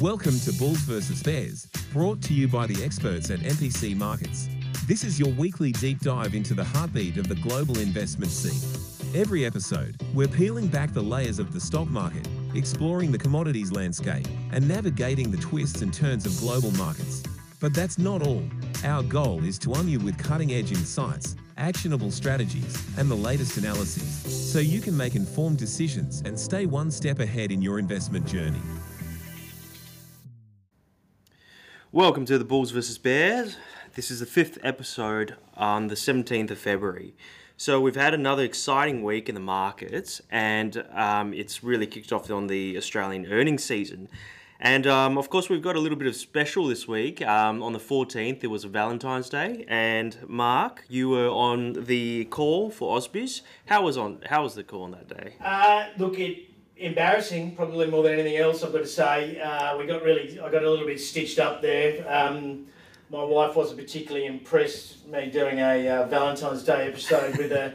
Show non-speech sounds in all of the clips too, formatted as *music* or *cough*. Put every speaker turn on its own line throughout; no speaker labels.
Welcome to Bulls vs. Bears, brought to you by the experts at MPC Markets. This is your weekly deep dive into the heartbeat of the global investment scene. Every episode, we're peeling back the layers of the stock market, exploring the commodities landscape, and navigating the twists and turns of global markets. But that's not all. Our goal is to arm you with cutting edge insights, actionable strategies, and the latest analyses so you can make informed decisions and stay one step ahead in your investment journey.
Welcome to the Bulls vs Bears. This is the fifth episode on the 17th of February. So we've had another exciting week in the markets, and um, it's really kicked off on the Australian earnings season. And um, of course, we've got a little bit of special this week. Um, on the 14th, it was a Valentine's Day, and Mark, you were on the call for Ausbiz. How was on? How was the call on that day?
Uh, look, it embarrassing, probably more than anything else. I've got to say, uh, we got really, I got a little bit stitched up there. Um, my wife wasn't particularly impressed me doing a uh, Valentine's Day episode with a.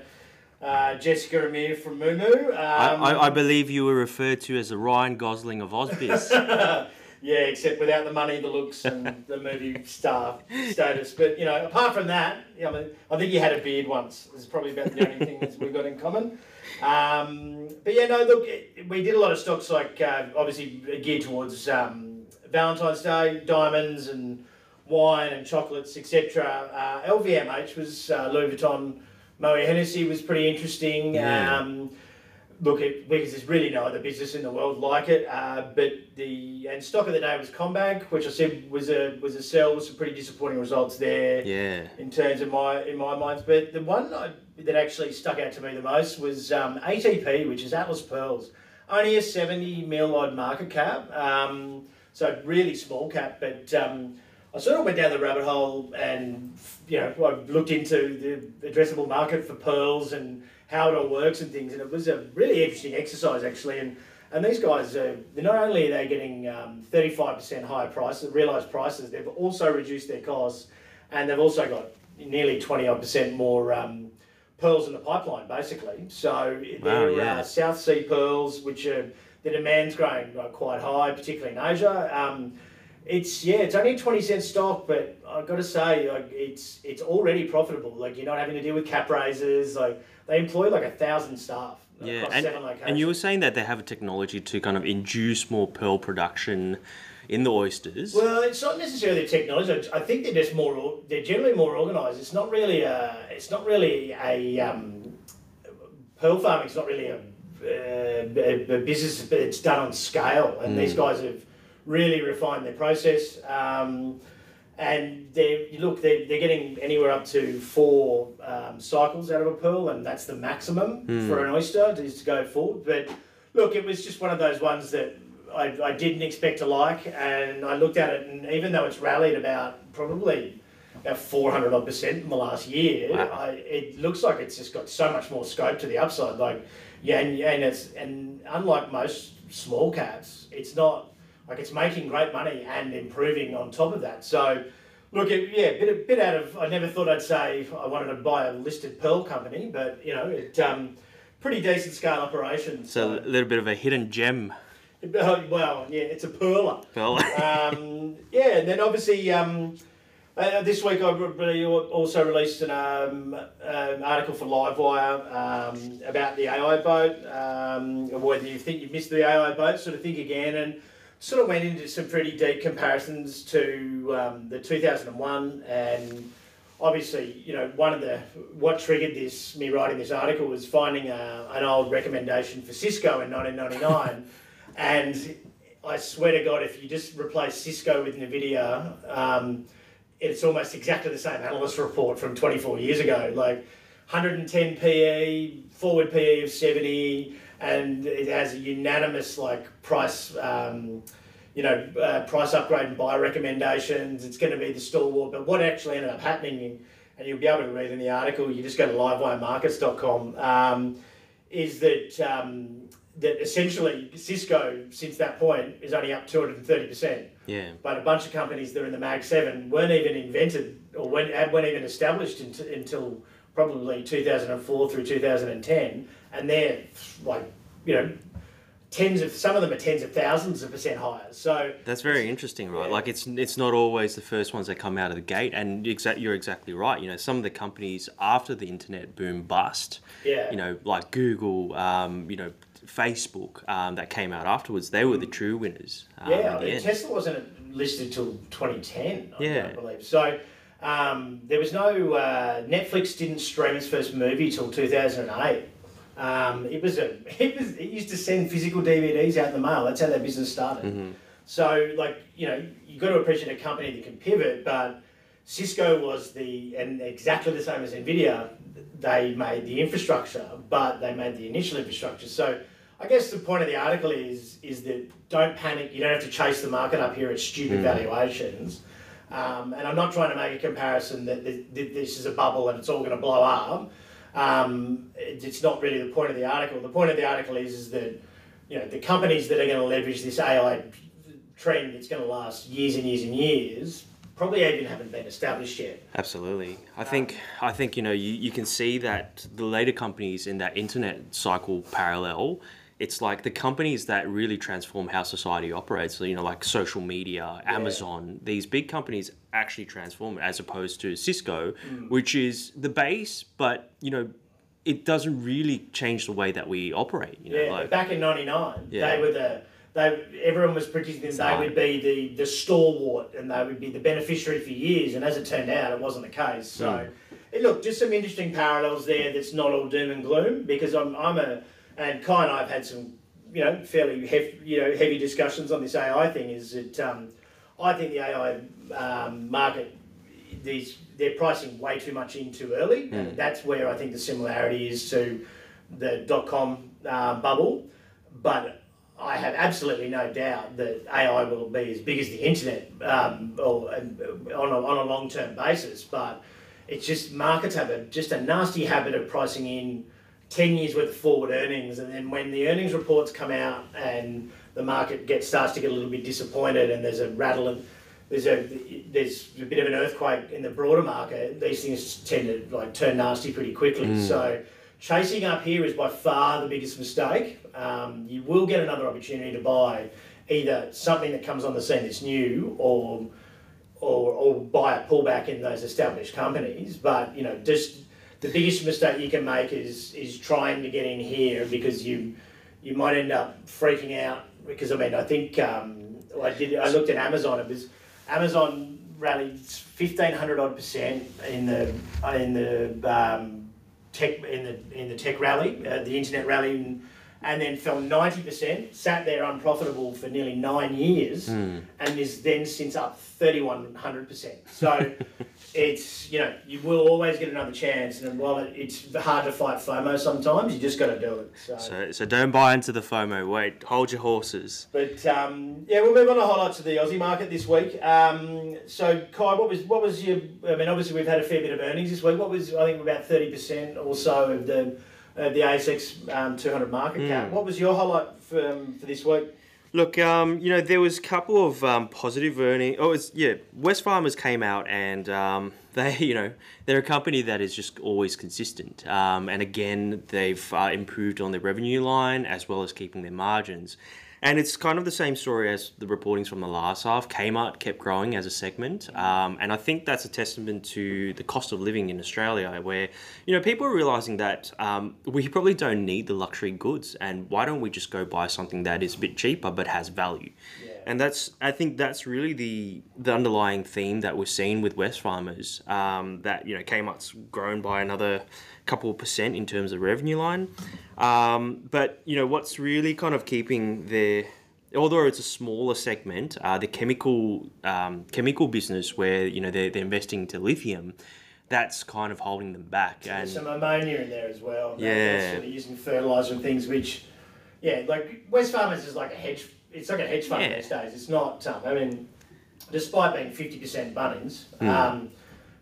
Uh, Jessica Amir from moomoo. Um,
I, I, I, believe you were referred to as the Ryan Gosling of Ausbiz. *laughs*
yeah, except without the money, the looks, and the movie star status. But you know, apart from that, you know, I think you had a beard once. It's probably about the only thing that we've got in common. Um, but yeah, no, look, we did a lot of stocks like uh, obviously geared towards um, Valentine's Day, diamonds and wine and chocolates, etc. Uh, LVMH was uh, Louis Vuitton. Moet Hennessy was pretty interesting.
Yeah.
Um, look, it, because there's really no other business in the world like it. Uh, but the and stock of the day was CommBank, which I said was a was a sell. Some pretty disappointing results there.
Yeah.
In terms of my in my minds, but the one I, that actually stuck out to me the most was um, ATP, which is Atlas Pearls. Only a seventy mil odd market cap, um, so really small cap, but. Um, I sort of went down the rabbit hole and you know I looked into the addressable market for pearls and how it all works and things, and it was a really interesting exercise actually. And and these guys, uh, not only are they getting um, 35% higher prices, realised prices, they've also reduced their costs, and they've also got nearly 20 odd percent more um, pearls in the pipeline, basically. So they're
yeah.
uh, South Sea pearls, which are the demand's growing quite high, particularly in Asia. Um, it's yeah, it's only a twenty cent stock, but I've got to say, like it's it's already profitable. Like you're not having to deal with cap raises. Like they employ like a thousand staff.
Yeah, and, and you were saying that they have a technology to kind of induce more pearl production in the oysters.
Well, it's not necessarily technology. I think they're just more. They're generally more organised. It's not really a. It's not really a. Um, pearl farming It's not really a, uh, a, a business, but it's done on scale, and these guys have really refined their process. Um, and they look, they're, they're getting anywhere up to four um, cycles out of a pearl, and that's the maximum for an oyster is to go forward. But look, it was just one of those ones that I, I didn't expect to like, and I looked at it, and even though it's rallied about probably about 400 odd percent in the last year,
Wow.
I, it looks like it's just got so much more scope to the upside. Like, yeah, and, and it's and unlike most small caps, it's not like it's making great money and improving on top of that. So, look, it, yeah, bit a bit out of. I never thought I'd say I wanted to buy a listed pearl company, but you know, it um, pretty decent scale operation.
so a little bit of a hidden gem. *laughs*
well, yeah, it's a pearler.
Pearl. *laughs*
um, yeah, and then obviously um, uh, this week I re- also released an um, um, article for Livewire um, about the AI boat, um, whether you think you've missed the AI boat, sort of think again, and sort of went into some pretty deep comparisons to um, the 2001 and obviously, you know, one of the what triggered this me writing this article was finding a, an old recommendation for Cisco in 1999, *laughs* and I swear to God, if you just replace Cisco with Nvidia, um, it's almost exactly the same analyst report from 24 years ago. Like 110 PE, forward PE of 70, and it has a unanimous like price. Um, you know, uh, price upgrade and buy recommendations. It's going to be the stalwart. But what actually ended up happening, and you'll be able to read in the article, you just go to livewiremarkets.com, um, is that um, that essentially Cisco, since that point, is only up 230%.
yeah.
But a bunch of companies that are in the Mag 7 weren't even invented or weren't, weren't even established until, until probably 2004 through 2010. And they're like, you know, tens of some of them are tens of thousands of percent higher. So
That's very interesting, right?
Yeah.
Like it's it's not always the first ones that come out of the gate, and exact you're exactly right. You know, some of the companies after the internet boom bust,
Yeah.
you know, like Google, um, you know, Facebook, um, that came out afterwards. They were the true winners. Um,
Yeah, I mean. Tesla wasn't listed till 2010, I
Yeah.
believe. So um, there was no uh, Netflix didn't stream its first movie till 2008. Um, it was a *laughs* it was it used to send physical DVDs out in the mail. That's how their business started.
Mm-hmm.
So like you know you've got to appreciate a company that can pivot, but Cisco was the and exactly the same as Nvidia. They made the infrastructure, but they made the initial infrastructure. So I guess the point of the article is is that don't panic. You don't have to chase the market up here at stupid valuations. Um, and I'm not trying to make a comparison that, that, that this is a bubble and it's all going to blow up. Um, it- it's not really the point of the article. The point of the article is, is that you know the companies that are going to leverage this AI trend that's going to last years and years and years probably even haven't been established yet.
Absolutely. I think I think you know you, you can see that the later companies in that internet cycle parallel. It's like the companies that really transform how society operates. So, you know, like social media, Amazon. These big companies actually transform it, as opposed to Cisco, which is the base, but you know, it doesn't really change the way that we operate. You know,
Yeah,
like
back in '99,
Yeah.
they were the they. Everyone was predicting they would be the the stalwart and they would be the beneficiary for years. And as it turned out, it wasn't the case. So, eh, look, just some interesting parallels there. That's not all doom and gloom because I'm I'm a and Kai and I have had some you know fairly heavy you know heavy discussions on this AI thing. Is that um, I think the AI um, market these they're pricing way too much in too early. And that's where I think the similarity is to the dot com uh, bubble. But I have absolutely no doubt that AI will be as big as the internet um, or on a, on a long term basis. But it's just markets have a, just a nasty habit of pricing in 10 years worth of forward earnings. And then when the earnings reports come out and the market gets starts to get a little bit disappointed and there's a rattle and there's a there's a bit of an earthquake in the broader market. These things tend to like turn nasty pretty quickly. So chasing up here is by far the biggest mistake. Um, you will get another opportunity to buy either something that comes on the scene that's new or or, or buy a pullback in those established companies. But you know, just the biggest mistake you can make is is trying to get in here because you you might end up freaking out because I mean I think um, I did I looked at Amazon it was Amazon rallied fifteen hundred odd percent in the in the um, tech in the in the tech rally uh, the internet rally and, and then fell 90% sat there unprofitable for nearly nine years and is then since up 3100% so *laughs* it's you know you will always get another chance and while it, it's hard to fight FOMO sometimes you just got to do it so,
so, so don't buy into the FOMO. Wait, hold your horses.
but um, yeah, we'll move on to highlights of the Aussie market this week. Um, so, Kai, what was what was your? I mean, obviously we've had a fair bit of earnings this week. What was I think about thirty percent or so of the of the ASX um, two hundred market cap. What was your highlight for, um, for this week?
Look, um, you know, there was a couple of um, positive earnings. Oh, it's yeah. Wesfarmers came out and um, *laughs* they, you know, they're a company that is just always consistent. Um, and again, they've uh, improved on their revenue line as well as keeping their margins. And it's kind of the same story as the reportings from the last half. Kmart kept growing as a segment, um, and I think that's a testament to the cost of living in Australia, where you know people are realizing that um, we probably don't need the luxury goods, and why don't we just go buy something that is a bit cheaper but has value? And that's I think that's really the the underlying theme that we're seeing with Wesfarmers. Um, that you know Kmart's grown by another couple of percent in terms of revenue line, um, but you know what's really kind of keeping their although it's a smaller segment, uh, the chemical um, chemical business where you know they're, they're investing into lithium, that's kind of holding them back. And
There's some ammonia in there as well.
Yeah.
sort of using fertilizer and things, which yeah, like Wesfarmers is like a hedge. It's like a hedge fund
Yeah.
these days. It's not. Um, I mean, despite being fifty percent Bunnings.
Hmm.
Um,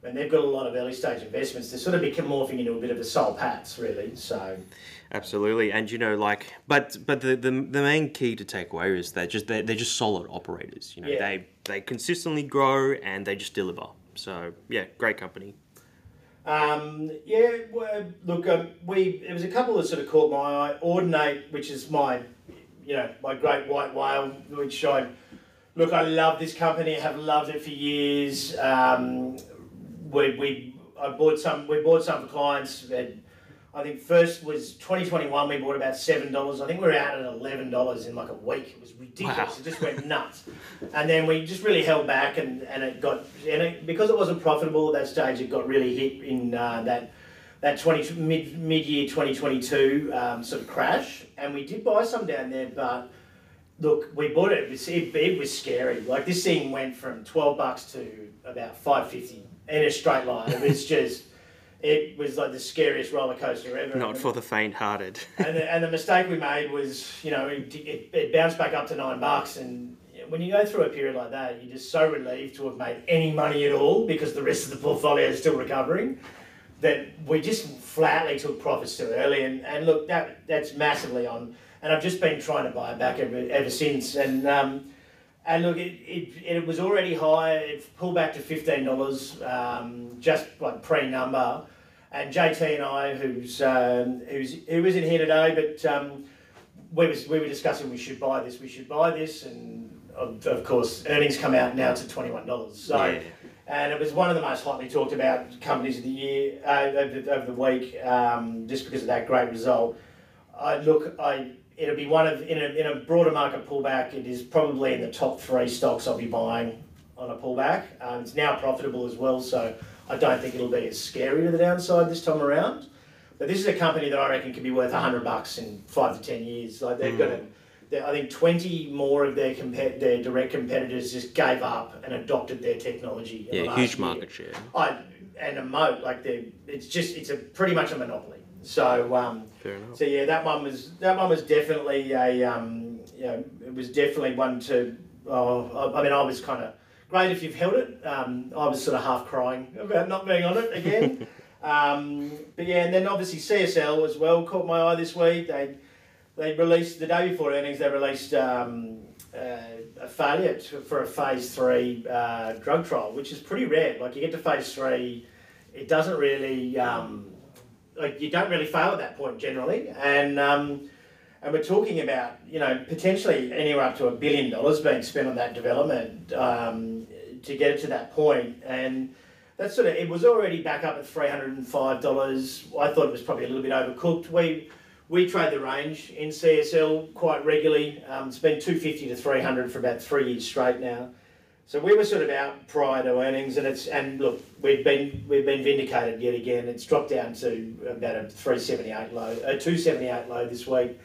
and they've got a lot of early stage investments. They're sort of become morphing into a bit of a Soul Patts, really. So,
Absolutely, and you know, like, but but the, the, the main key to take away is that just they're, they're just solid operators. You know,
Yeah.
they they consistently grow and they just deliver. So yeah, great company.
Um, yeah, well, look, um, we there was a couple that sort of caught my eye. Audinate, which is my you know, my great white whale, which I look, I love this company. Have loved it for years. Um, we, we I bought some. We bought some for clients. And I think first was 2021. We bought about seven dollars. I think we were out at eleven dollars in like a week. It was ridiculous.
Wow.
It just went nuts. And then we just really held back, and, and it got and it, because it wasn't profitable at that stage. It got really hit in uh, that that 20 mid mid year 2022 um, sort of crash. And we did buy some down there, but look, we bought it. It was, it, it was scary. Like this thing went from 12 bucks to about 550 in a straight line. It was just. It was like the scariest roller coaster ever.
Not for the faint-hearted.
and the, and the mistake we made was, you know, it, it, it bounced back up to nine bucks. And when you go through a period like that, you're just so relieved to have made any money at all because the rest of the portfolio is still recovering. That we just flatly took profits too early. And, and look, that that's massively on. And I've just been trying to buy it back ever, ever since. And um, and look, it, it, it was already high. It pulled back to fifteen dollars, um, just like pre-number. And JT and I, who's um, who's who in here today, but um, we was we were discussing we should buy this, we should buy this, and of, of course earnings come out now to twenty one dollars. So.
Yeah.
And it was one of the most hotly talked about companies of the year uh, over, the, over the week, um, just because of that great result. I look, I it'll be one of in a, in a broader market pullback. It is probably in the top three stocks I'll be buying on a pullback. Um, it's now profitable as well, so I don't think it'll be as scary to the downside this time around. But this is a company that I reckon could be worth hundred bucks in five to ten years. Like they've got a, they- I think twenty more of their compa- their direct competitors just gave up and adopted their technology.
Yeah, huge
year.
market share.
I, and a moat like they it's just it's a pretty much a monopoly. So um,
Fair enough.
so yeah, that one was that one was definitely a um, you know, it was definitely one to. Oh, I, I mean, I was kind of great if you've held it. Um, I was sort of half crying about not being on it again. *laughs* um, but yeah, and then obviously CSL as well caught my eye this week. They they released the day before earnings. They released um, uh, a failure to, for a phase three uh, drug trial, which is pretty rare. Like you get to phase three, it doesn't really um, like you don't really fail at that point generally, and um, and we're talking about you know potentially anywhere up to a billion dollars being spent on that development um, to get it to that point, and that's sort of it was already back up at three hundred and five dollars. I thought it was probably a little bit overcooked. We we trade the range in CSL quite regularly. Um, it's been two fifty to three hundred for about three years straight now. So we were sort of out prior to earnings, and it's and look, we've been we've been vindicated yet again. It's dropped down to about a three seventy eight low, a two seventy eight low this week,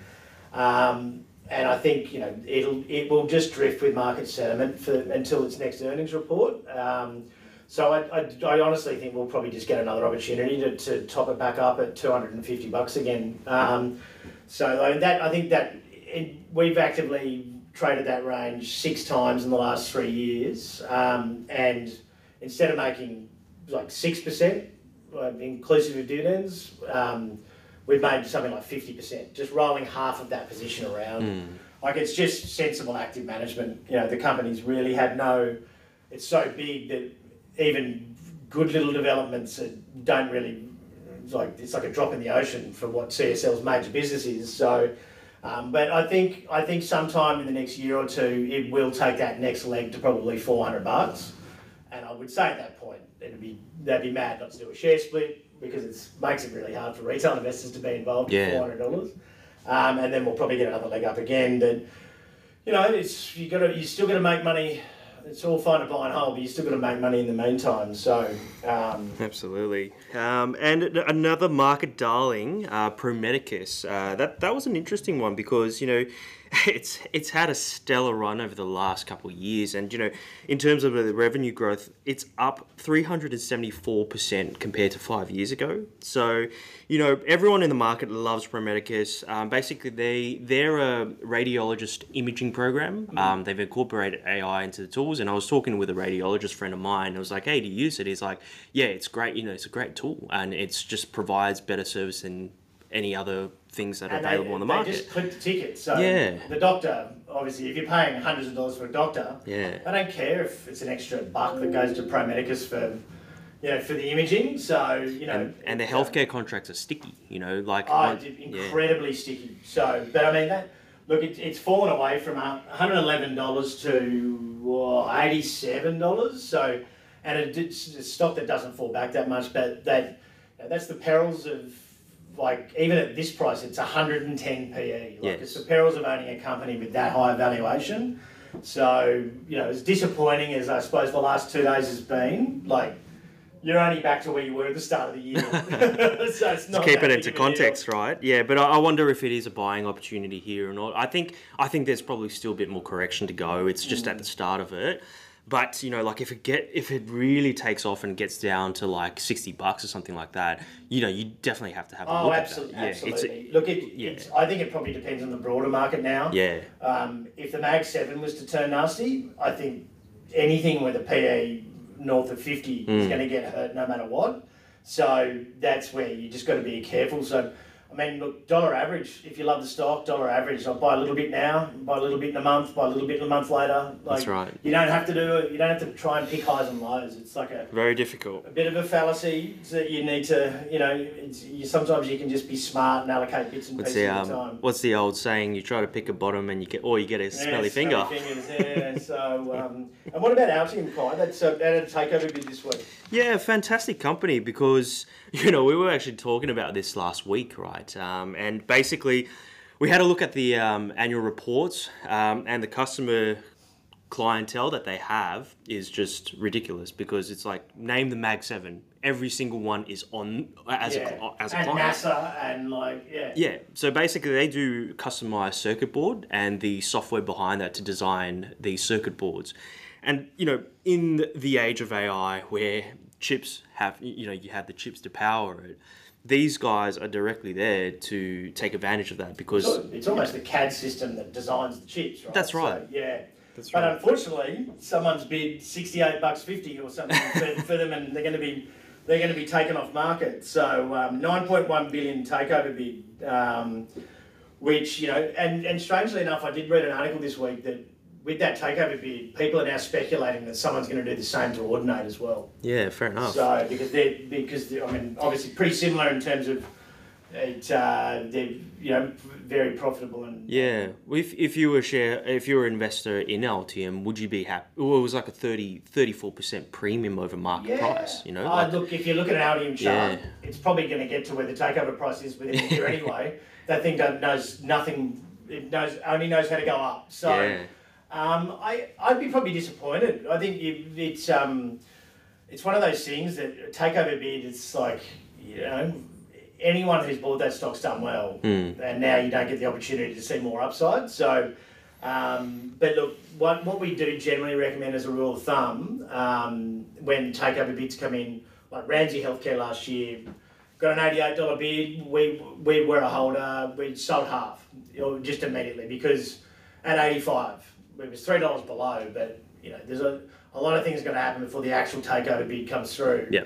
um, and I think you know it'll it will just drift with market sentiment for until its next earnings report. Um, so I, I, I honestly think we'll probably just get another opportunity to, to top it back up at two hundred and fifty bucks again. Um, so I, that I think that it, we've actively traded that range six times in the last three years, um, and instead of making like six percent, inclusive of dividends, um, we've made something like fifty percent, just rolling half of that position around. Like it's just sensible active management. You know, the company's really had no. It's so big that even good little developments that don't really it's like it's like a drop in the ocean for what CSL's major business is. So, um, but I think I think sometime in the next year or two, it will take that next leg to probably four hundred bucks. And I would say at that point, it'd be they'd be mad not to do a share split because it makes it really hard for retail investors to be involved
Yeah.
with four hundred dollars. Um, and then we'll probably get another leg up again. But you know, it's you got to you still got to make money. It's all fine to buy and hold, but you still got to make money in the meantime. So. Um,
Absolutely. Um, and another market darling, uh, Pro Medicus. Uh, that that was an interesting one because you know it's it's had a stellar run over the last couple of years, and you know in terms of the revenue growth, it's up three hundred and seventy four percent compared to five years ago. So you know everyone in the market loves Pro Medicus. Um, basically, they they're a radiologist imaging program. Um, they've incorporated AI into the tools, and I was talking with a radiologist friend of mine. I was like, "Hey, do you use it?" He's like, "Yeah, it's great. You know, it's a great tool, and it's just provides better service than any other things that are
And
available
they,
on the
they
market."
just click the ticket. So
Yeah.
the doctor, obviously, if you're paying hundreds of dollars for a doctor,
Yeah.
they don't care if it's an extra buck that goes to Pro Medicus for, you know, for the imaging. So you know,
and, and the healthcare contracts are sticky. You know, like
Oh,
one-
it-
yeah.
incredibly sticky. So, but I mean that look, it, it's fallen away from uh, $111 to well, $87. So, and it, it's a stock that doesn't fall back that much, but that that's the perils of like even at this price, it's 110 PE. Like
Yes.
it's the perils of owning a company with that high valuation. So you know, as disappointing as I suppose the last two days has been, like you're only back to where you were at the start of the year. *laughs* *laughs* so it's not
keep it into context, right? Yeah, but I, I wonder if it is a buying opportunity here or not. I think I think there's probably still a bit more correction to go. It's just
Mm.
at the start of it. But you know, like if it get if it really takes off and gets down to like sixty bucks or something like that, you know, you definitely have to have a
Oh,
look
absolutely,
at that. Yeah,
absolutely.
it's
Look, it,
yeah.
it's, I think it probably depends on the broader market now.
yeah,
Um, if the Mag 7 was to turn nasty, I think anything with a PE north of 50
Mm.
is going to get hurt no matter what. So that's where you just got to be careful. So, I mean, look, dollar average, if you love the stock, dollar average, I'll buy a little bit now, buy a little bit in a month, buy a little bit in a month later. Like,
That's right.
You don't have to do it, you don't have to try and pick highs and lows. It's like a,
very difficult.
a bit of a fallacy that you need to, you know, it's, you, sometimes you can just be smart and allocate bits and
What's
pieces
the
at
um,
a time.
what's the old saying? You try to pick a bottom and you get, or you get a smelly
Yeah,
finger.
fingers, yeah. *laughs* so, um, and what about Altium, Kai? That's uh, that had a takeover bid this week.
Yeah, fantastic company because *laughs* you know we were actually talking about this last week, right? Um, and basically, we had a look at the um, annual reports, um, and the customer clientele that they have is just ridiculous because it's like name the Mag Seven, every single one is on as
yeah.
a as a
and
client.
NASA and like yeah.
Yeah, so basically they do customized circuit board and the software behind that to design these circuit boards. And you know, in the age of AI where chips have you know, you have the chips to power it, these guys are directly there to take advantage of that because
So it's almost the CAD system that designs the chips, right?
That's
So,
right.
yeah.
That's
but
right.
unfortunately, someone's bid sixty-eight bucks fifty or something for, *laughs* for them, and they're going to be they're going to be taken off market. So um, nine point one billion takeover bid, um, which you know, and and strangely enough, I did read an article this week that with that takeover bid, people are now speculating that someone's going to do the same to Audinate as well.
yeah, fair enough.
So because they're because they're, I mean obviously pretty similar in terms of it uh, they're you know very profitable and
yeah, if, if you were share if you were an investor in Altium, would you be happy? Well, it was like a 34 percent premium over market price. You know,
Oh,
like-
look, if you look at an Altium chart,
Yeah.
it's probably going to get to where the takeover price is within a year *laughs* anyway. That thing knows nothing. It knows only knows how to go up. So
yeah.
Um, I I'd be probably disappointed. I think you, it's um, it's one of those things that takeover bid. It's like you know. Anyone who's bought that stock's done well,
Hmm.
and now you don't get the opportunity to see more upside. So, um, but look, what, what we do generally recommend as a rule of thumb um, when takeover bids come in, like Ramsay Healthcare last year, got an $88 bid, we, we were a holder, we sold half just immediately because at 85 it was $3 below, but you know, there's a, a lot of things going to happen before the actual takeover bid comes through.
Yeah.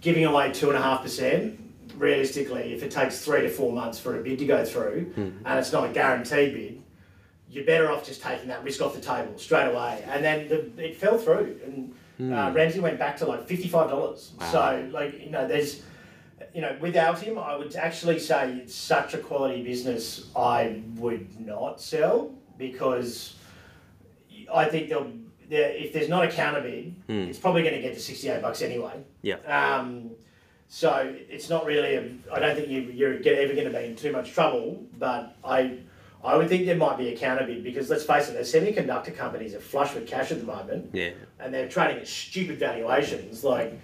Giving away 2.5%, realistically, if it takes three to four months for a bid to go through and it's not a guaranteed bid, you're better off just taking that risk off the table straight away. And then the, it fell through, and uh, Ramsay went back to like fifty-five dollars. So, like you know, there's, you know, with Altium, I would actually say it's such a quality business. I would not sell because I think they'll. If there's not a counter bid, it's probably going to get to sixty-eight bucks anyway.
Yeah.
Um, so it's not really. A, I don't think you, you're ever going to be in too much trouble. But I, I would think there might be a counter bid because let's face it, the semiconductor companies are flush with cash at the moment,
Yeah.
and they're trading at stupid valuations. Like,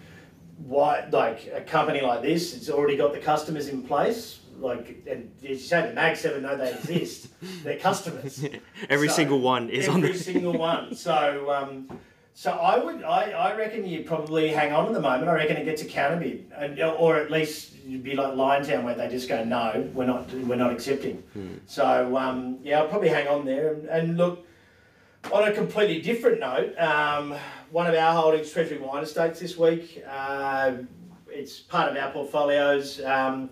why? Like a company like this, it's already got the customers in place. Like, and as you say, the Mag Seven know they exist. They're *laughs* customers.
Every
So,
single one is on
every
the
single *laughs* one. So, um, so I would, I, I reckon you probably hang on at the moment. I reckon it gets a counter bid, and, or at least you'd be like Liontown where they just go, no, we're not, we're not accepting. So, um, yeah, I'll probably hang on there. And, and look, on a completely different note, um, one of our holdings, Treasury Wine Estates, this week. Uh, it's part of our portfolios. Um,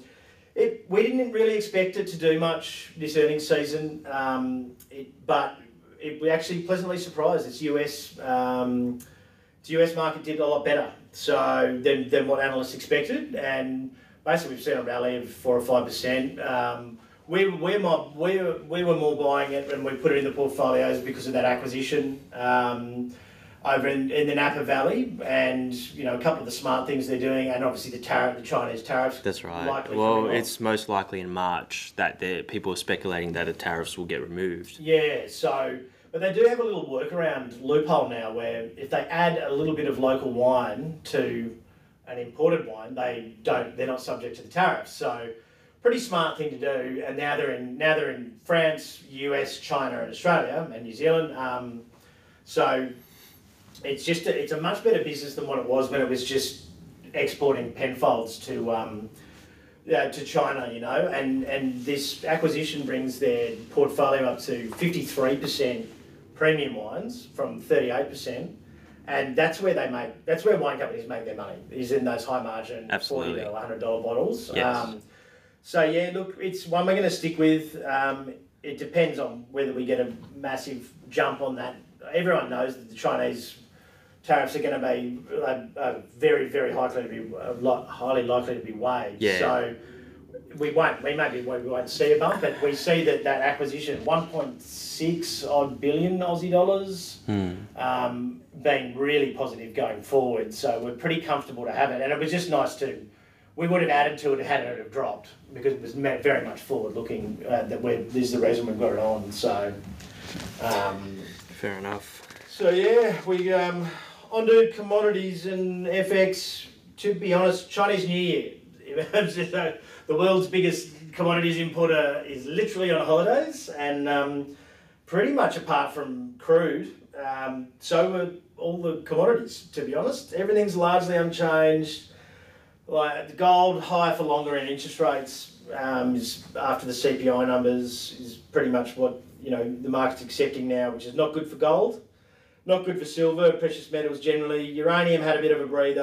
it, we didn't really expect it to do much this earnings season, um, it, but it, we actually pleasantly surprised. Its US, um, its US market did a lot better so than, than what analysts expected, and basically we've seen a rally of four or five percent. Um, we we're more, we were, we were more buying it and we put it in the portfolios because of that acquisition. Um, over in, in the Napa Valley, and you know a couple of the smart things they're doing, and obviously the tariff, the Chinese tariffs.
That's right. Well, it's most likely in March that people are speculating that the tariffs will get removed.
Yeah, so but they do have a little workaround loophole now where if they add a little bit of local wine to an imported wine, they don't they're not subject to the tariffs. So pretty smart thing to do. And now they're in now they're in France, US, China, and Australia and New Zealand. Um, so it's just a, it's a much better business than what it was when it was just exporting Penfolds to. Um, yeah, to China, you know, and, and this acquisition brings their portfolio up to 53% premium wines from 38%. And that's where they make, that's where wine companies make their money, is in those high margin
Absolutely.
40 to $100 bottles.
Yes.
Um, so, yeah, look, it's one we're going to stick with. Um, it depends on whether we get a massive jump on that. Everyone knows that the Chinese tariffs are going to be uh, uh, very, very likely to be uh, li- highly likely to be waived.
Yeah.
So we won't. We maybe we won't see a bump, but we see that that acquisition, one point six odd billion Aussie dollars, um, being really positive going forward. So we're pretty comfortable to have it, and it was just nice to. We would have added to it had it have dropped because it was very much forward looking. Uh, that we're, this is the reason we've got it on. So. Um,
Fair enough.
so yeah, we um, onto commodities and FX. To be honest, Chinese New Year, *laughs* the world's biggest commodities importer, is literally on holidays, and um, pretty much apart from crude, um, so were all the commodities. To be honest, everything's largely unchanged. Like gold higher for longer in interest rates um, is after the CPI numbers is pretty much what you know the market's accepting now, which is not good for gold, not good for silver, precious metals generally. Uranium had a bit of a breather.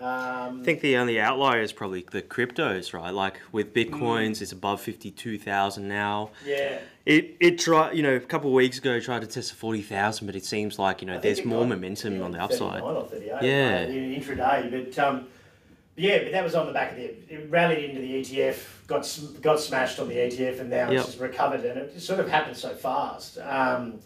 Um,
I think the only outlier is probably the cryptos, right? Like with
Mm.
bitcoins, it's above fifty-two thousand now.
yeah,
It it tried, you know, a couple of weeks ago tried to test the forty thousand, but it seems like you know there's more momentum
yeah,
on the upside.
39 or 38,
Yeah.
in intraday, but. Um, yeah, but that was on the back of the. It rallied into the ETF, got got smashed on the ETF, and now
Yep.
it's just recovered, and it sort of happened so fast. Um,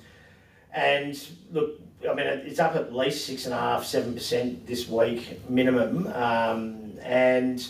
and look, I mean, it's up at least six and a half, seven percent this week minimum, um, and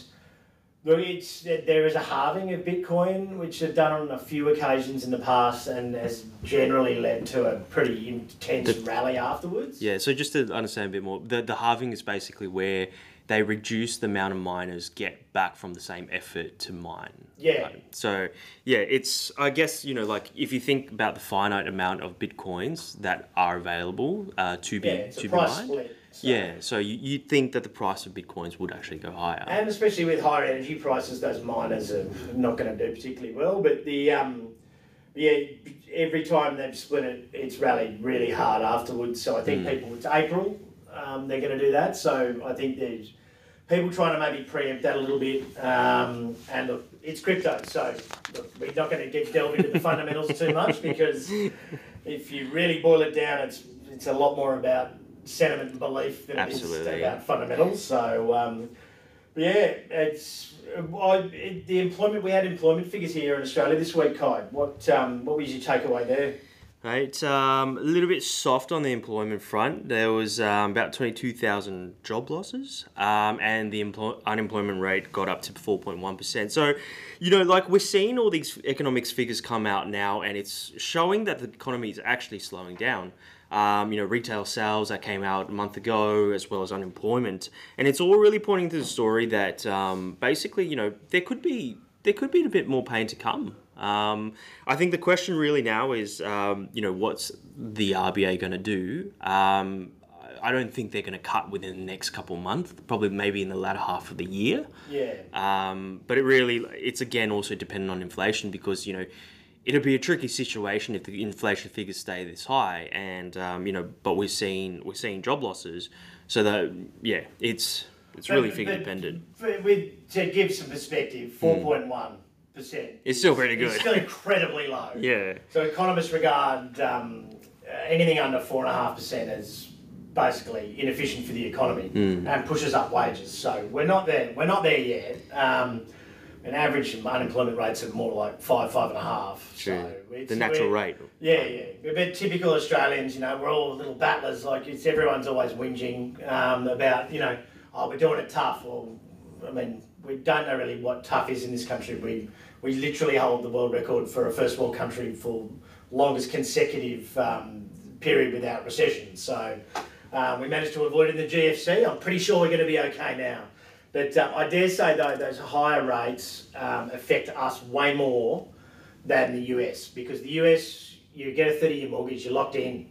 look, it's there is a halving of Bitcoin, which have done on a few occasions in the past, and has generally led to a pretty intense
The-
rally afterwards.
Yeah, so just to understand a bit more, the the halving is basically where they reduce the amount of miners get back from the same effort to mine.
Yeah.
Right? So yeah, it's I guess you know like if you think about the finite amount of bitcoins that are available uh, to be
Yeah,
to be mined.
split. so-
Yeah, so you, you'd think that the price of bitcoins would actually go higher.
And especially with higher energy prices, those miners are not going to do particularly well. But the um, yeah, every time they've split it, it's rallied really hard afterwards. So I think
Hmm.
people, it's April, um, they're going to do that. So I think there's people trying to maybe preempt that a little bit. Um, and look, it's crypto, so look, we're not going to get delve into the fundamentals too much *laughs* because if you really boil it down, it's it's a lot more about sentiment and belief than it is
Absolutely.
about fundamentals. So. Um, yeah, it's I, it, the employment. We had employment figures here in Australia this week, Kai. What um, what was your takeaway there?
Right, um, a little bit soft on the employment front. There was um, about 22,000 job losses, um, and the employ- unemployment rate got up to 4.1%. So, you know, like we're seeing all these economics figures come out now, and it's showing that the economy is actually slowing down. Um, you know, retail sales that came out a month ago, as well as unemployment, and it's all really pointing to the story that um, basically, you know, there could be there could be a bit more pain to come. Um, I think the question really now is, um, you know, what's the RBA going to do? Um, I don't think they're going to cut within the next couple of months. Probably maybe in the latter half of the year.
Yeah,
Um, but it really, it's again also dependent on inflation because you know, it'll be a tricky situation if the inflation figures stay this high, and um, you know, but we're seeing we're seeing job losses, so that yeah, it's it's really
But-
figure
but
dependent.
With to give some perspective, four point one percent.
It's still pretty good.
It's still incredibly low.
Yeah.
So economists regard um, uh, anything under four and a half percent as basically inefficient for the economy
Hmm.
and pushes up wages. So we're not there. We're not there yet. Um, an average unemployment rates are more like five, five and a half.
True.
So it's-
the natural rate.
yeah, yeah. We're a bit typical Australians, you know, we're all little battlers, like it's everyone's always whinging um, about, you know, oh, we're doing it tough. Well, I mean, we don't know really what tough is in this country. We we literally hold the world record for a first world country for longest consecutive um, period without recession. So um, we managed to avoid it in the GFC. I'm pretty sure we're going to be okay now. But um, I dare say though those higher rates um, affect us way more than the US because the US you get a 30 year mortgage, you're locked in.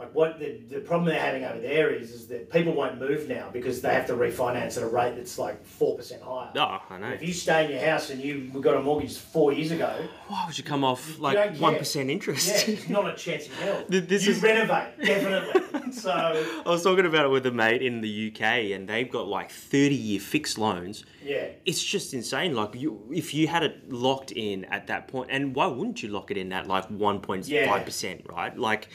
Like what the, the problem they're having over there is is that people won't move now because they have to refinance at a rate that's like four percent higher.
Oh, I know.
If you stay in your house and you got a mortgage four years ago,
Why would you come off like one percent
yeah,
interest?
it's not a chance in hell. *laughs*
Th- this
you
is-
renovate definitely. *laughs* so
I was talking about it with a mate in the UK, and they've got like thirty-year fixed loans.
yeah,
It's just insane. Like you, if you had it locked in at that point, and why wouldn't you lock it in at like one point five percent, right? Like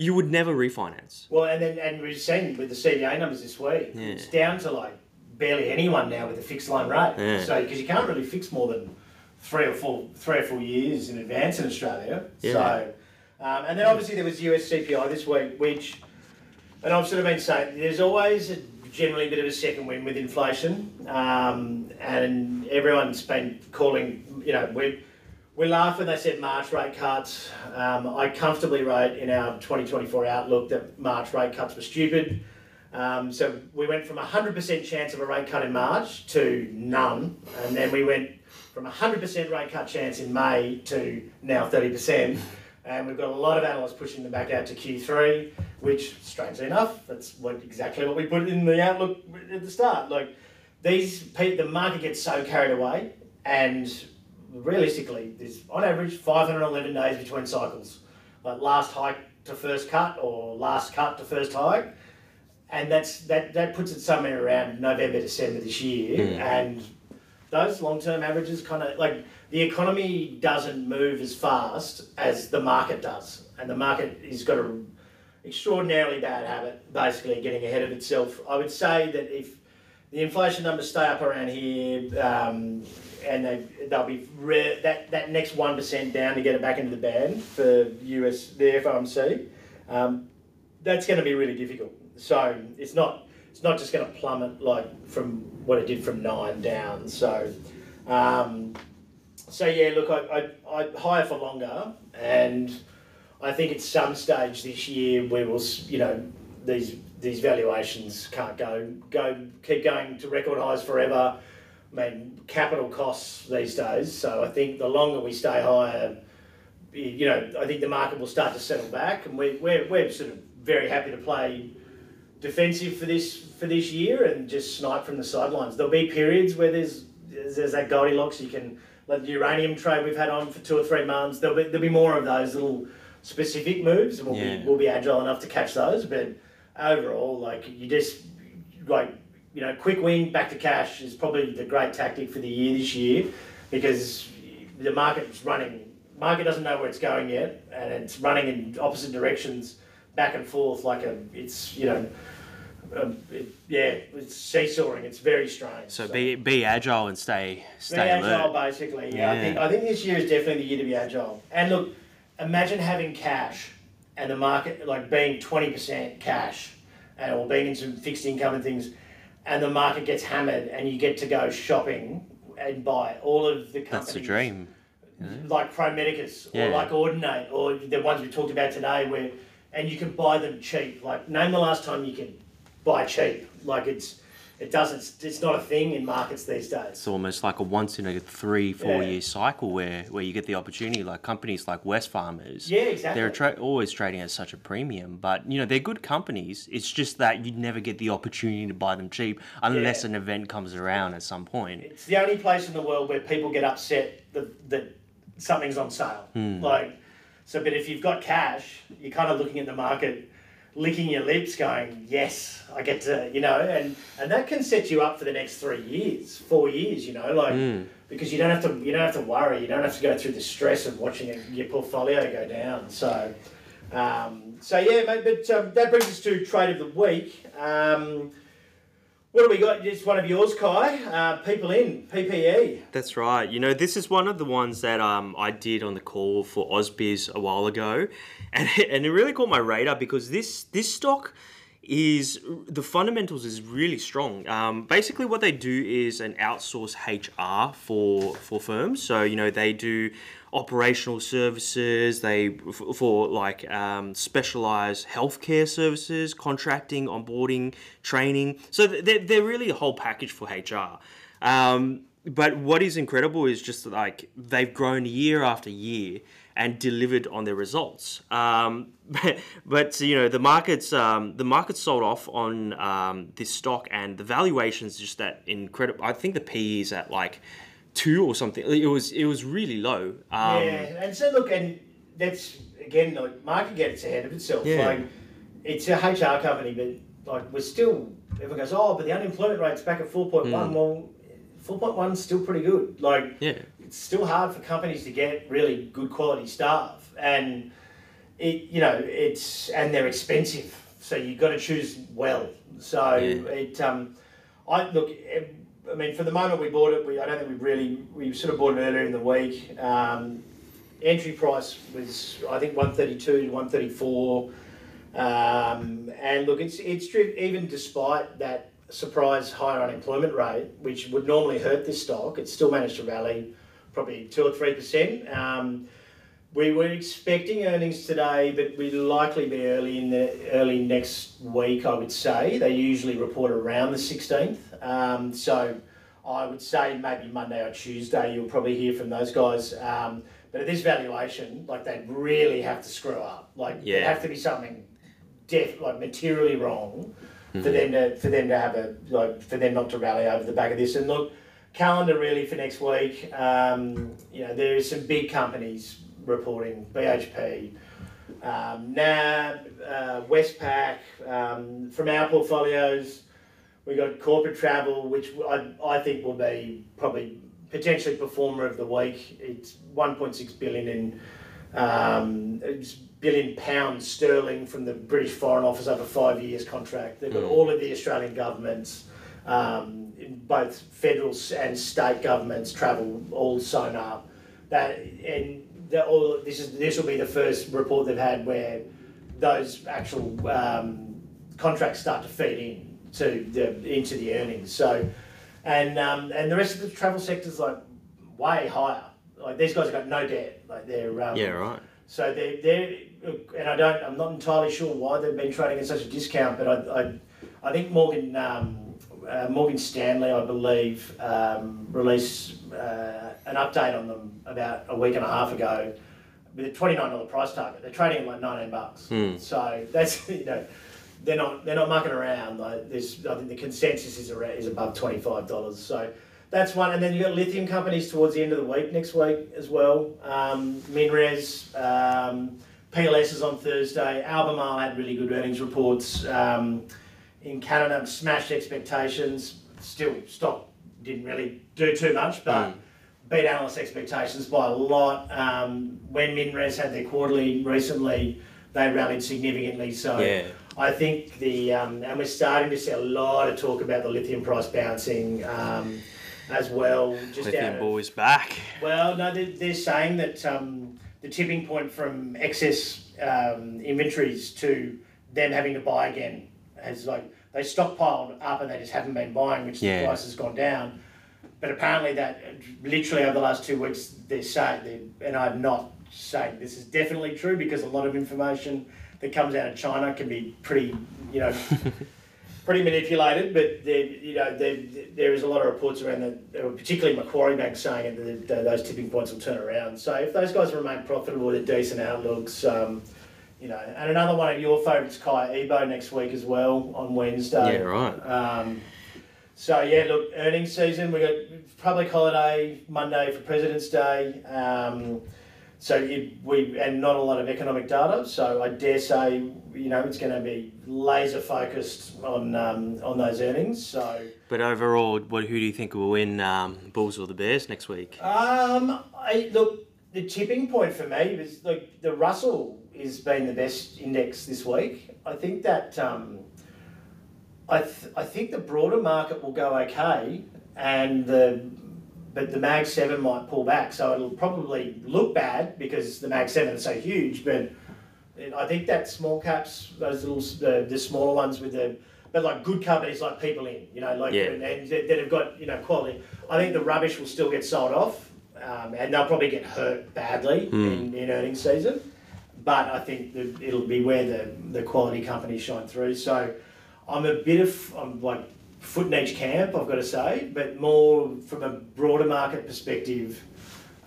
you would never refinance.
Well, and then and we've seen with the CBA numbers this week, it's down to like barely anyone now with a fixed line rate.
Yeah.
So because you can't really fix more than three or four three or four years in advance in Australia.
Yeah.
So, um, and then obviously there was US CPI this week, which, and I've sort of been saying there's always a, generally a bit of a second wind with inflation, um, and everyone's been calling, you know, we. We laughed when they said March rate cuts. Um, I comfortably wrote in our 2024 outlook that March rate cuts were stupid. Um, so we went from 100% chance of a rate cut in March to none. And then we went from 100% rate cut chance in May to now 30%. And we've got a lot of analysts pushing them back out to Q3, which, strangely enough, that's what exactly what we put in the outlook at the start. Like these, the market gets so carried away, and realistically, there's on average 511 days between cycles, like last hike to first cut or last cut to first hike, and that's that that puts it somewhere around November December this year, and those long term averages kind of like the economy doesn't move as fast as the market does, and the market has got a extraordinarily bad habit, basically getting ahead of itself. I would say that if the inflation numbers stay up around here, um, and they they'll be re- that that next one percent down to get it back into the band for US the FOMC. Um, that's going to be really difficult. So it's not it's not just going to plummet like from what it did from nine down. So um, so yeah, look, I, I, I higher for longer, and I think at some stage this year we will, you know, these these valuations can't go go keep going to record highs forever. I mean, capital costs these days. So I think the longer we stay higher, you know, I think the market will start to settle back, and we, we're we're sort of very happy to play defensive for this for this year and just snipe from the sidelines. There'll be periods where there's there's, that Goldilocks. You can like the uranium trade we've had on for two or three months. There'll be there'll be more of those little specific moves, and we'll
Yeah.
be we'll be agile enough to catch those. But overall, like you just like you know, quick win back to cash is probably the great tactic for the year this year because the market's running. Market doesn't know where it's going yet, and it's running in opposite directions, back and forth like a. It's you know, um, it, yeah, it's seesawing. It's very strange.
So be be agile and stay stay
Be agile,
alert.
basically. Yeah, I think I think this year is definitely the year to be agile. And look, imagine having cash and the market like being twenty percent cash, and or being in some fixed income and things, and the market gets hammered, and you get to go shopping and buy all of the companies.
That's the dream.
Like Pro Medicus or like Audinate or the ones we talked about today, where and you can buy them cheap. Like name the last time you can buy cheap. Like it's it doesn't. It's not a thing in markets these days.
It's almost like a once in a three four
Yeah.
year cycle where where you get the opportunity. Like companies like Wesfarmers.
Yeah, exactly.
They're tra- always trading at such a premium, but you know they're good companies. It's just that you'd never get the opportunity to buy them cheap unless
Yeah.
an event comes around at some point.
It's the only place in the world where people get upset that, that something's on sale. Hmm. Like, so, but if you've got cash, you're kind of looking at the market, licking your lips, going, "Yes, I get to," you know, and and that can set you up for the next three years, four years, you know, like because you don't have to you don't have to worry, you don't have to go through the stress of watching your portfolio go down. So. Um, so yeah, mate, but um, that brings us to trade of the week. Um, What do we got? Just one of yours, Kai. Uh, PeopleIn PPE.
That's right. You know, this is one of the ones that um, I did on the call for Ausbiz a while ago, *laughs* and it, and it really caught my radar because this this stock is the fundamentals is really strong. Um, basically, what they do is an outsource HR for for firms. So you know they do operational services. They for like um, specialized healthcare services, contracting, onboarding, training. So they're they're really a whole package for HR. Um, but what is incredible is just like they've grown year after year and delivered on their results. Um, *laughs* but, but you know the markets um, the markets sold off on um, this stock and the valuations just that incredible. I think the PE is at like two or something. It was it was really low. Um,
yeah, and so look, and that's again, like market gets ahead of itself.
Yeah.
Like it's a HR company, but like we're still. Everyone goes, oh, but the unemployment rate's back at four point
Mm.
one. Well, four point one is still pretty good. Like
Yeah.
it's still hard for companies to get really good quality staff, and it you know it's and they're expensive, so you've got to choose well. So
Yeah.
it um, I look. It, I mean, for the moment we bought it, we I don't think we really we sort of bought it earlier in the week. Um, entry price was I think one thirty two to one thirty four. Um, and look, it's it's even despite that surprise higher unemployment rate, which would normally hurt this stock, it still managed to rally probably two or three percent. Um, we were expecting earnings today, but we'd likely be early in the early next week. I would say they usually report around the sixteenth. Um, so I would say maybe Monday or Tuesday you'll probably hear from those guys. Um, but at this valuation, like they really have to screw up. Like
Yeah.
it have to be something def like materially wrong for them to for them to have a like for them not to rally over the back of this. And look, calendar really for next week. Um, you know, there is some big companies reporting BHP, um, NAB, uh, Westpac. Um, from our portfolios, we got corporate travel, which I, I think will be probably potentially performer of the week. It's 1.6 billion in um, it's billion pounds sterling from the British Foreign Office over five years contract. They've got all of the Australian governments, um, both federal and state governments, travel all sewn up. That and the, all this is this will be the first report they've had where those actual um, contracts start to feed in to the into the earnings. So, and um, and the rest of the travel sector's like way higher. Like these guys have got no debt. Like they're um,
Yeah. Right.
so they're, they're and I don't, I'm not entirely sure why they've been trading at such a discount, but I, I, I think Morgan, um, uh, Morgan Stanley, I believe, um, released uh, an update on them about a week and a half ago with a $29 price target. They're trading at like 19 bucks.
Hmm.
So that's, *laughs* you know, they're not, they're not mucking around. Like there's, I think the consensus is around, is above $25. So that's one. And then you've got lithium companies towards the end of the week next week as well. Um, Minres, um, PLS is on Thursday. Albemarle had really good earnings reports. Um, in Canada, smashed expectations. Still, stock didn't really do too much, but
Mm.
beat analyst expectations by a lot. Um, when Minres had their quarterly recently, they rallied significantly. So
Yeah.
I think the um, and we're starting to see a lot of talk about the lithium price bouncing um, as well. Just out
Lithium
of,
boys back.
well, no, they're, they're saying that um, the tipping point from excess um, inventories to them having to buy again has like they stockpiled up and they just haven't been buying, which
Yeah.
the price has gone down. But apparently, that literally over the last two weeks, they're saying, they and I'm not saying this is definitely true because a lot of information that comes out of China can be pretty, you know, *laughs* pretty manipulated. But there, you know, there, there is a lot of reports around that, particularly Macquarie Bank saying that, those tipping points will turn around. So if those guys remain profitable with decent outlooks, um, you know, and another one of your favourites, Kai Ebo, next week as well on Wednesday.
Yeah. Right.
Um, so yeah, look, earnings season. We got public holiday Monday for President's Day. Um, so we and not a lot of economic data. So I dare say, you know, it's going to be laser focused on um, on those earnings. So
But overall, what who do you think will win, um, Bulls or the Bears next week?
um, I look the tipping point for me was like the Russell has been the best index this week. I think that um, I, th- I think the broader market will go okay, and the but the Mag Seven might pull back, so it'll probably look bad because the Mag Seven is so huge. But I think that small caps, those little the, the smaller ones with the but like good companies like PeopleIn, you know, like
Yeah.
and, and that have got you know quality. I think the rubbish will still get sold off, um, and they'll probably get hurt badly in, in earnings season. But I think it'll be where the, the quality companies shine through. So I'm a bit of I'm like foot in each camp, I've got to say, but more from a broader market perspective.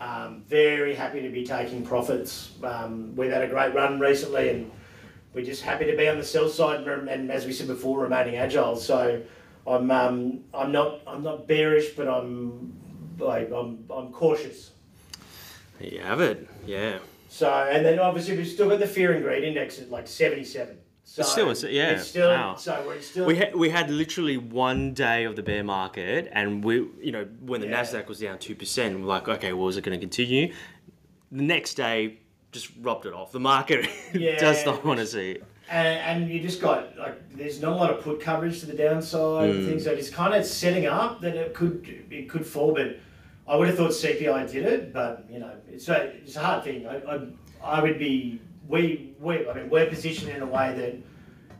Um, very happy to be taking profits. Um, we've had a great run recently, and we're just happy to be on the sell side and, and as we said before, remaining agile. So I'm um, I'm not I'm not bearish, but I'm like I'm I'm cautious.
You have it. Yeah.
So and then obviously we've still got the fear and greed index at like 77. So
It's still yeah,
it's still
wow.
so we're still
We had we had literally one day of the bear market, and we you know when the
Yeah.
Nasdaq was down two percent, we're like, okay, well, is it going to continue? The next day, just robbed it off. The market *laughs*
Yeah,
does not want to see it.
and, and you just got like there's not a lot of put coverage to the downside and mm. things like it's kind of setting up that it could it could fall but I would have thought CPI did it but you know it's a, it's a hard thing I, I, I would be we, we I mean we're positioned in a way that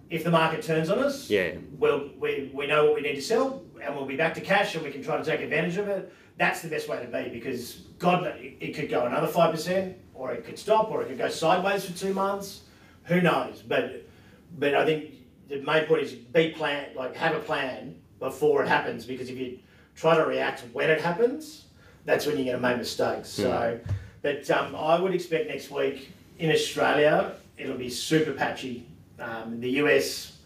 if the market turns on us
Yeah.
well we, we know what we need to sell and we'll be back to cash and we can try to take advantage of it that's the best way to be because God it, it could go another 5% or it could stop or it could go sideways for two months who knows? But but I think the main point is be plan like have a plan before it happens because if you try to react when it happens, that's when you're going to make mistakes. So, but um, I would expect next week in Australia it'll be super patchy. Um, the US,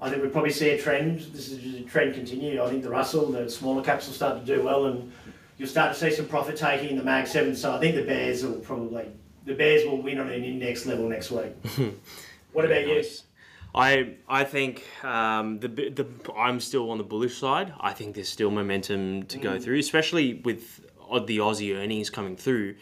I think we'll probably see a trend. This is a trend continue. I think the Russell, the smaller caps will start to do well, and you'll start to see some profit taking in the Mag Seven. So I think the Bears will probably the Bears will win on an index level next week. *laughs* what about you?
Nice. I I think um, the the I'm still on the bullish side. I think there's still momentum to go through, especially with the Aussie earnings coming through.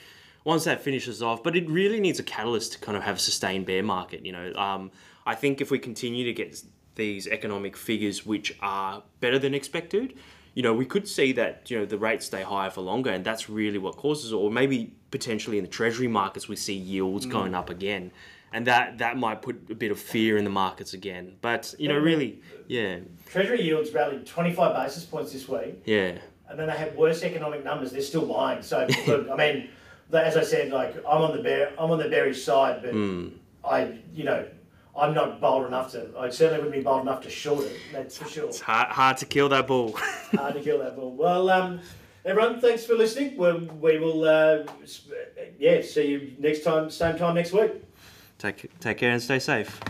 Once that finishes off, but it really needs a catalyst to kind of have a sustained bear market. You know, um, I think if we continue to get these economic figures which are better than expected, you know, we could see that you know the rates stay higher for longer, and that's really what causes, it. or maybe potentially in the treasury markets we see yields going up again, and that that might put a bit of fear in the markets again. But you know, really, yeah,
Treasury yields rallied 25 basis points this week,
yeah,
and then they have worse economic numbers. They're still buying. So *laughs* look, I mean, as I said, like I'm on the bear, I'm on the bearish side, but I, you know, I'm not bold enough to. I certainly wouldn't be bold enough to short it. That's for sure.
it's hard hard to kill that bull. *laughs*
Hard to kill that bull. Well, um, everyone, thanks for listening. We, we will, uh, yeah, see you next time, same time next week.
take take care and stay safe.